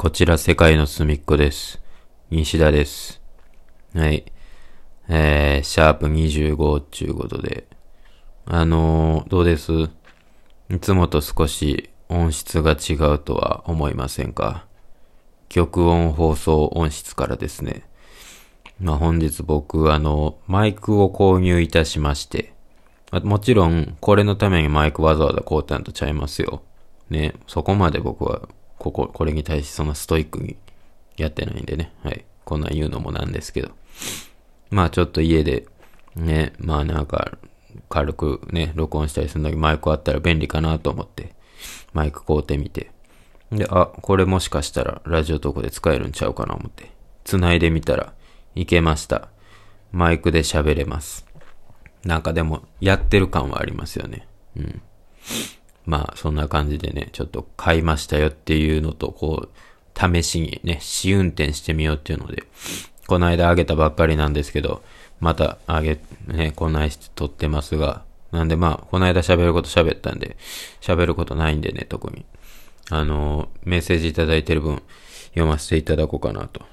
こちら世界の隅っこです。西田です。はい。えー、シャープ25っていうことで。あのー、どうです？いつもと少し音質が違うとは思いませんか？曲音放送音質からですね。まあ本日僕あの、マイクを購入いたしまして。もちろん、これのためにマイクわざわざ買うたんとちゃいますよ。ね、そこまで僕は、ここ、これに対してそんなストイックにやってないんでね。はい。こんなん言うのもなんですけど。まあちょっと家で、ね、まあなんか、軽くね、録音したりするのにマイクあったら便利かなと思って、マイク買うてみて。で、あ、これもしかしたらラジオトークで使えるんちゃうかな思って。繋いでみたら、いけました。マイクで喋れます。なんかでも、やってる感はありますよね。うん。まあ、そんな感じでね、ちょっと買いましたよっていうのと、こう、試しにね、試運転してみようっていうので、この間あげたばっかりなんですけど、またあげ、ね、こないして撮ってますが、なんでまあ、この間喋ること喋ったんで、喋ることないんでね、特に。あの、メッセージいただいてる分、読ませていただこうかなと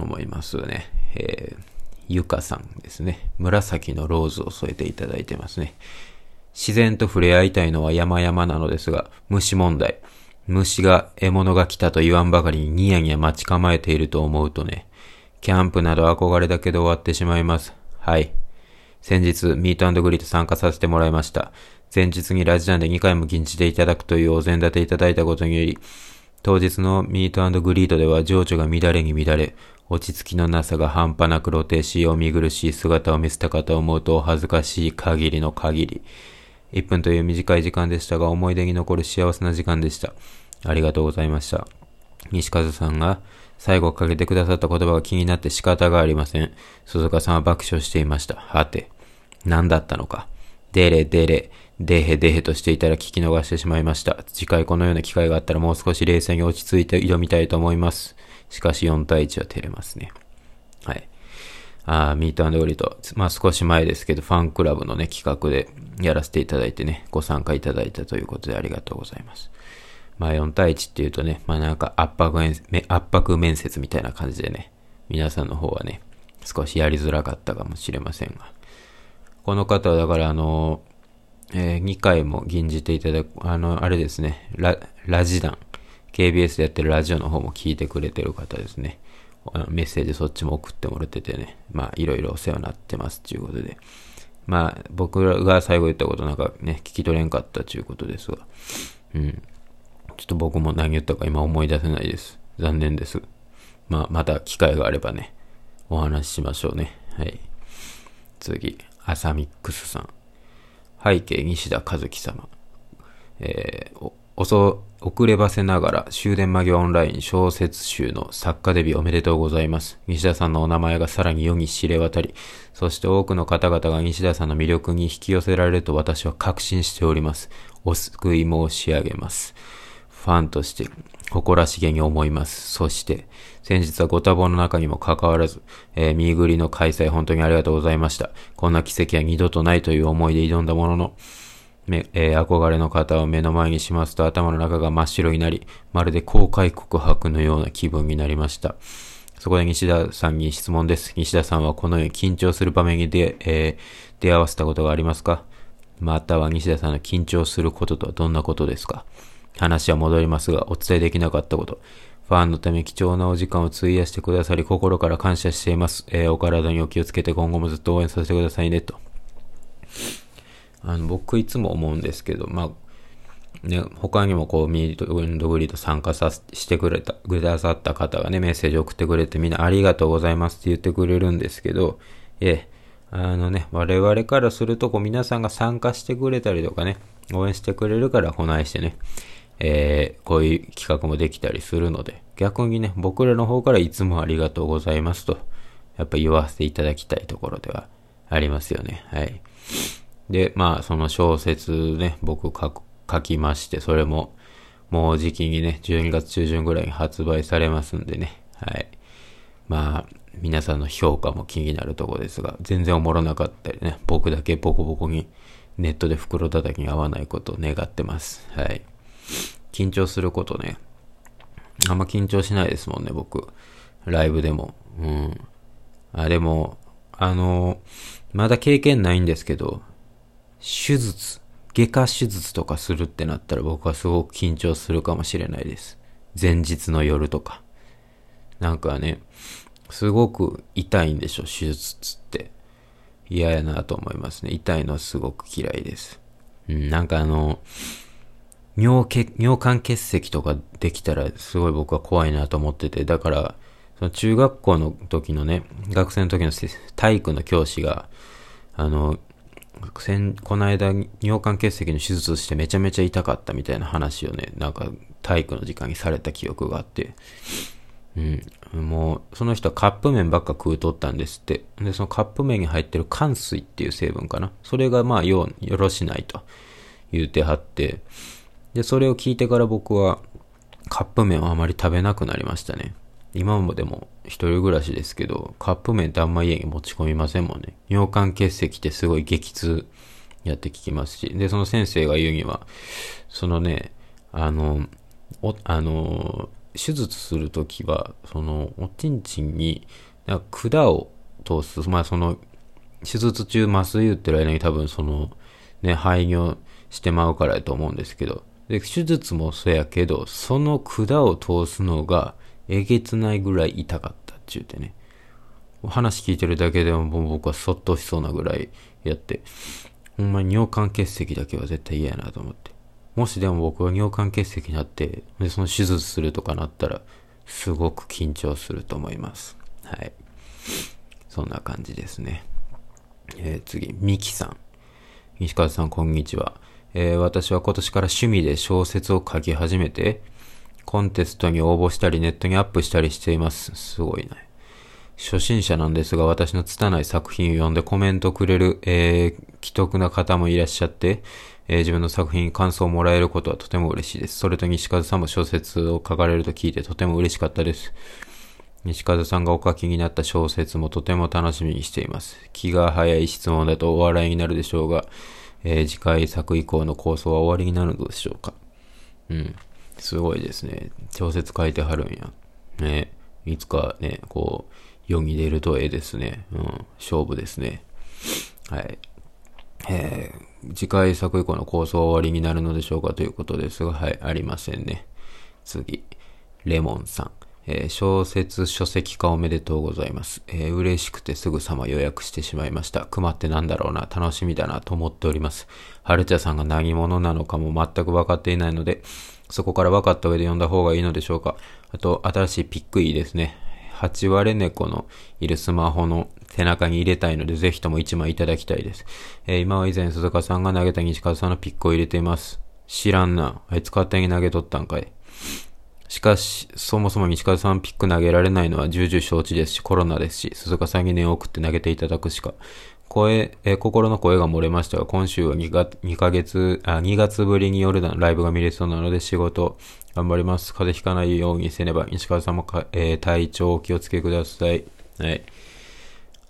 思いますね。えー、ゆかさんですね。紫のローズを添えていただいてますね。自然と触れ合いたいのは山々なのですが、虫問題。虫が獲物が来たと言わんばかりにニヤニヤ待ち構えていると思うとね、キャンプなど憧れだけで終わってしまいます。はい。先日、ミートグリート参加させてもらいました。前日にラジダンで2回も禁じていただくというお膳立ていただいたことにより、当日のミートグリートでは情緒が乱れに乱れ、落ち着きのなさが半端なく露呈し、お見苦しい姿を見せたかと思うとお恥ずかしい限りの限り。1分という短い時間でしたが、思い出に残る幸せな時間でした。ありがとうございました。西風さんが最後かけてくださった言葉が気になって仕方がありません。鈴鹿さんは爆笑していました。はて。何だったのか。デレデレ、デヘデヘとしていたら聞き逃してしまいました。次回このような機会があったらもう少し冷静に落ち着いて挑みたいと思います。しかし4対1は照れますね。はい。あーミートグリート。まあ少し前ですけど、ファンクラブのね、企画でやらせていただいてね、ご参加いただいたということでありがとうございます。まあ4対1っていうとね、まあなんか圧迫面圧迫面接みたいな感じでね、皆さんの方はね、少しやりづらかったかもしれませんが。この方はだからあの、えー2回も吟じていただく、あの、あれですね、ラ、ラジダン、KBS でやってるラジオの方も聞いてくれてる方ですね。メッセージそっちも送ってもらっててね、まあいろいろお世話になってますっていうことで。まあ僕が最後言ったことなんかね、聞き取れんかったということですが、うん。ちょっと僕も何言ったか今思い出せないです。残念です。まあ、また機会があればね、お話ししましょうね。はい。次、アサミックスさん。背景、西田和樹様。えー、遅、遅ればせながら終電間際オンライン小説集の作家デビューおめでとうございます。西田さんのお名前がさらに世に知れ渡り、そして多くの方々が西田さんの魅力に引き寄せられると私は確信しております。お救い申し上げます。ファンとして誇らしげに思います。そして、先日はご多忙の中にもかかわらず、えー、ミーグリの開催本当にありがとうございました。こんな奇跡は二度とないという思いで挑んだものの、めえー憧れの方を目の前にしますと頭の中が真っ白になり、まるで公開告白のような気分になりました。そこで西田さんに質問です。西田さんはこのように緊張する場面に出,、えー出会わせたことがありますか？または西田さんの緊張することとはどんなことですか？話は戻りますが、お伝えできなかったこと。ファンのため貴重なお時間を費やしてくださり、心から感謝しています。えーお体にお気をつけて今後もずっと応援させてくださいね、と。あの、僕いつも思うんですけど、まあ、ね、他にもこう、ミートウィンドグリード参加させしてくれた、くださった方がね、メッセージ送ってくれてみんなありがとうございますって言ってくれるんですけど、ええ、あのね、我々からすると、こう、皆さんが参加してくれたりとかね、応援してくれるからこないしてね、えーこういう企画もできたりするので、逆にね、僕らの方からいつもありがとうございますと、やっぱ言わせていただきたいところではありますよね。はい。で、まあ、その小説ね、僕書きまして、それも、もう時期にね、12月中旬ぐらいに発売されますんでね、はい。まあ、皆さんの評価も気になるとこですが、全然おもろなかったりね、僕だけボコボコにネットで袋叩きに合わないことを願ってます。はい。緊張することね、あんま緊張しないですもんね、僕。ライブでも。うん。あ、でも、あの、まだ経験ないんですけど、手術、外科手術とかするってなったら僕はすごく緊張するかもしれないです。前日の夜とか。なんかね、すごく痛いんでしょ、手術って。嫌やなと思いますね。痛いのはすごく嫌いです。うん、なんかあの、尿尿管結石とかできたらすごい僕は怖いなと思ってて、だから、その中学校の時のね、学生の時の体育の教師が、あの、この間尿管結石の手術してめちゃめちゃ痛かったみたいな話をね、なんか体育の時間にされた記憶があって、うん。もう、その人はカップ麺ばっか食うとったんですって。で、そのカップ麺に入ってる寒水っていう成分かな。それがまあよ、よろしないと言うてはって、で、それを聞いてから僕はカップ麺をあまり食べなくなりましたね。今もでも一人暮らしですけど、カップ麺ってあんま家に持ち込みませんもんね。尿管結石ってすごい激痛やって聞きますし。で、その先生が言うには、そのね、あの、お、あの、手術するときは、その、おちんちんに、なんか管を通す、まあその、手術中麻酔打ってる間に多分その、ね、排尿してまうからやと思うんですけど、で、手術もそうやけど、その管を通すのが、えげつないぐらい痛かったって言うてね。話聞いてるだけでも僕はそっとしそうなぐらいやって、ほんまに尿管結石だけは絶対嫌やなと思って。もしでも僕が尿管結石になって、で、その手術するとかなったら、すごく緊張すると思います。はい。そんな感じですね。えー、次、ミキさん。西川さん、こんにちは。えー、私は今年から趣味で小説を書き始めて、コンテストに応募したりネットにアップしたりしています。すごいね。初心者なんですが、私の拙い作品を読んでコメントくれる、えー、既得な方もいらっしゃって、えー、自分の作品感想をもらえることはとても嬉しいです。それと西風さんも小説を書かれると聞いてとても嬉しかったです。西風さんがお書きになった小説もとても楽しみにしています。気が早い質問だとお笑いになるでしょうが、えー、次回作以降の構想は終わりになるのでしょうか。うん。すごいですね。小説書いてはるんや。ね。いつかね、こう、世に出るとええですね。うん。勝負ですね。はい。えー、次回作以降の構想は終わりになるのでしょうかということですが、はい、ありませんね。次、レモンさん。えー、小説書籍化おめでとうございます。えー、嬉しくてすぐさま予約してしまいました。熊ってなんだろうな、楽しみだなと思っております。春茶さんが何者なのかも全く分かっていないので、そこから分かった上で読んだ方がいいのでしょうか。あと、新しいピックいいですね。8割猫のいるスマホの背中に入れたいので、ぜひとも1枚いただきたいです。えー、今は以前鈴鹿さんが投げた西川さんのピックを入れています。知らんな。あいつ勝手に投げとったんかい。しかし、そもそも西川さんピック投げられないのは重々承知ですし、コロナですし、鈴鹿さんに念を送って投げていただくしか。声、え心の声が漏れましたが、今週は2か ,2 ヶ月、あ、2月ぶりに夜のライブが見れそうなので仕事頑張ります。風邪ひかないようにせねば、西川さんもか、えー、体調お気をつけください。はい。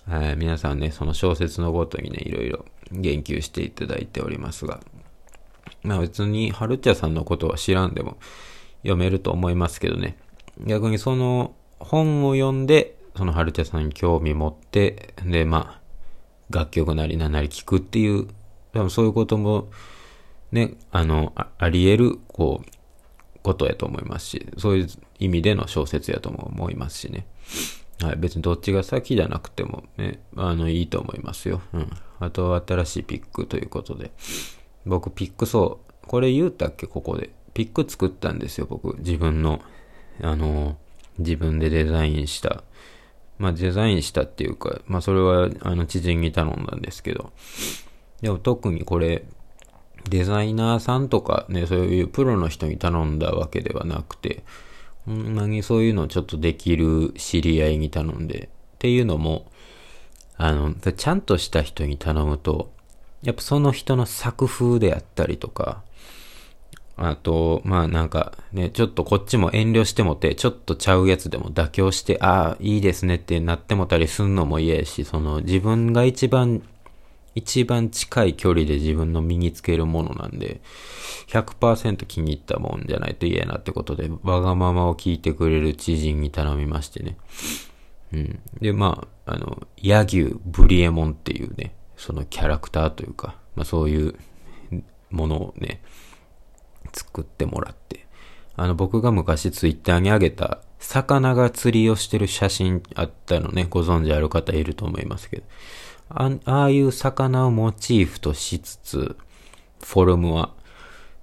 はい、皆さんね、その小説のごとにね、いろいろ言及していただいておりますが、まあ別に、春茶さんのことは知らんでも読めると思いますけどね、逆にその本を読んで、その春茶さんに興味持って、で、まあ、楽曲なりなんなり聞くっていう、多分そういうことも、ね、あの、あり得る、こう、ことやと思いますし、そういう意味での小説やとも思いますしね。はい、別にどっちが先じゃなくてもね、あの、いいと思いますよ。うん。あとは新しいピックということで。僕、ピックそう、これ言うたっけ、ここで。ピック作ったんですよ、僕。自分の、あの、自分でデザインした。まあ、デザインしたっていうか、まあ、それは、あの、知人に頼んだんですけど。でも特にこれ、デザイナーさんとかね、そういうプロの人に頼んだわけではなくて、ほんまにそういうのちょっとできる知り合いに頼んで、っていうのも、あの、ちゃんとした人に頼むと、やっぱその人の作風であったりとか、あと、まあなんかね、ちょっとこっちも遠慮してもて、ちょっとちゃうやつでも妥協して、ああ、いいですねってなってもたりすんのも嫌やし、その自分が一番一番近い距離で自分の身につけるものなんで、100%気に入ったもんじゃないと嫌やなってことで、わがままを聞いてくれる知人に頼みましてね。うん。で、まあ、あの、野牛ブリエモンっていうね、そのキャラクターというか、まあそういうものをね、作ってもらって。あの、僕が昔ツイッターに上げた、魚が釣りをしてる写真あったのね、ご存知ある方いると思いますけど。ああいう魚をモチーフとしつつ、フォルムは。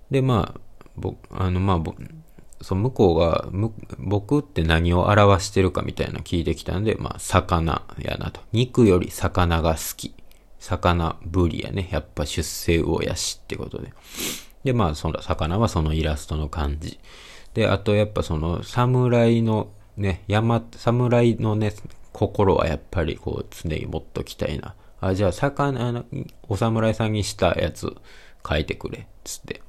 で、まあ、僕、あの、まあ、そう、向こうが、僕って何を表してるかみたいなの聞いてきたんで、まあ、魚やなと。肉より魚が好き。魚、ブリやね。やっぱ出世魚やしってことで。で、まあ、その魚はそのイラストの感じ。で、あとやっぱその侍のね、山、侍のね、心はやっぱりこう常に持っときたいな。あ、じゃあ魚の、お侍さんにしたやつ書いてくれ。つって。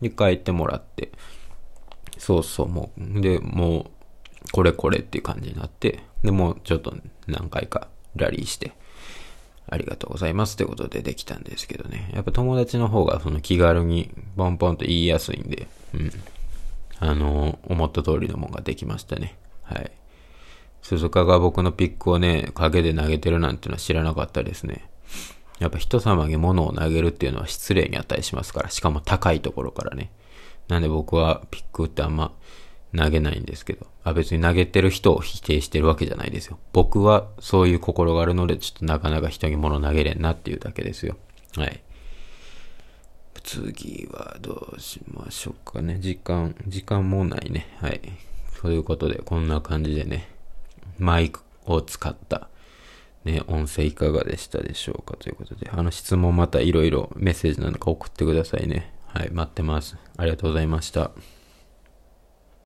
で、書いてもらって。そうそう、もう、で、もう、これこれっていう感じになって、で、もうちょっと何回かラリーして、ありがとうございますってことでできたんですけどね。やっぱ友達の方がその気軽にポンポンと言いやすいんで、うん。あの、思った通りのもんができましたね。はい。鈴鹿が僕のピックをね、影で投げてるなんてのは知らなかったですね。やっぱ人様に物を投げるっていうのは失礼に値しますから、しかも高いところからね。なんで僕はピックってあんま投げないんですけど。あ、別に投げてる人を否定してるわけじゃないですよ。僕はそういう心があるので、ちょっとなかなか人に物投げれんなっていうだけですよ。はい。次はどうしましょうかね。時間、時間もないね。はい。ということで、こんな感じでね、マイクを使った、ね、音声いかがでしたでしょうかということで、あの質問またいろいろメッセージなんか送ってくださいね。はい、待ってます。ありがとうございました。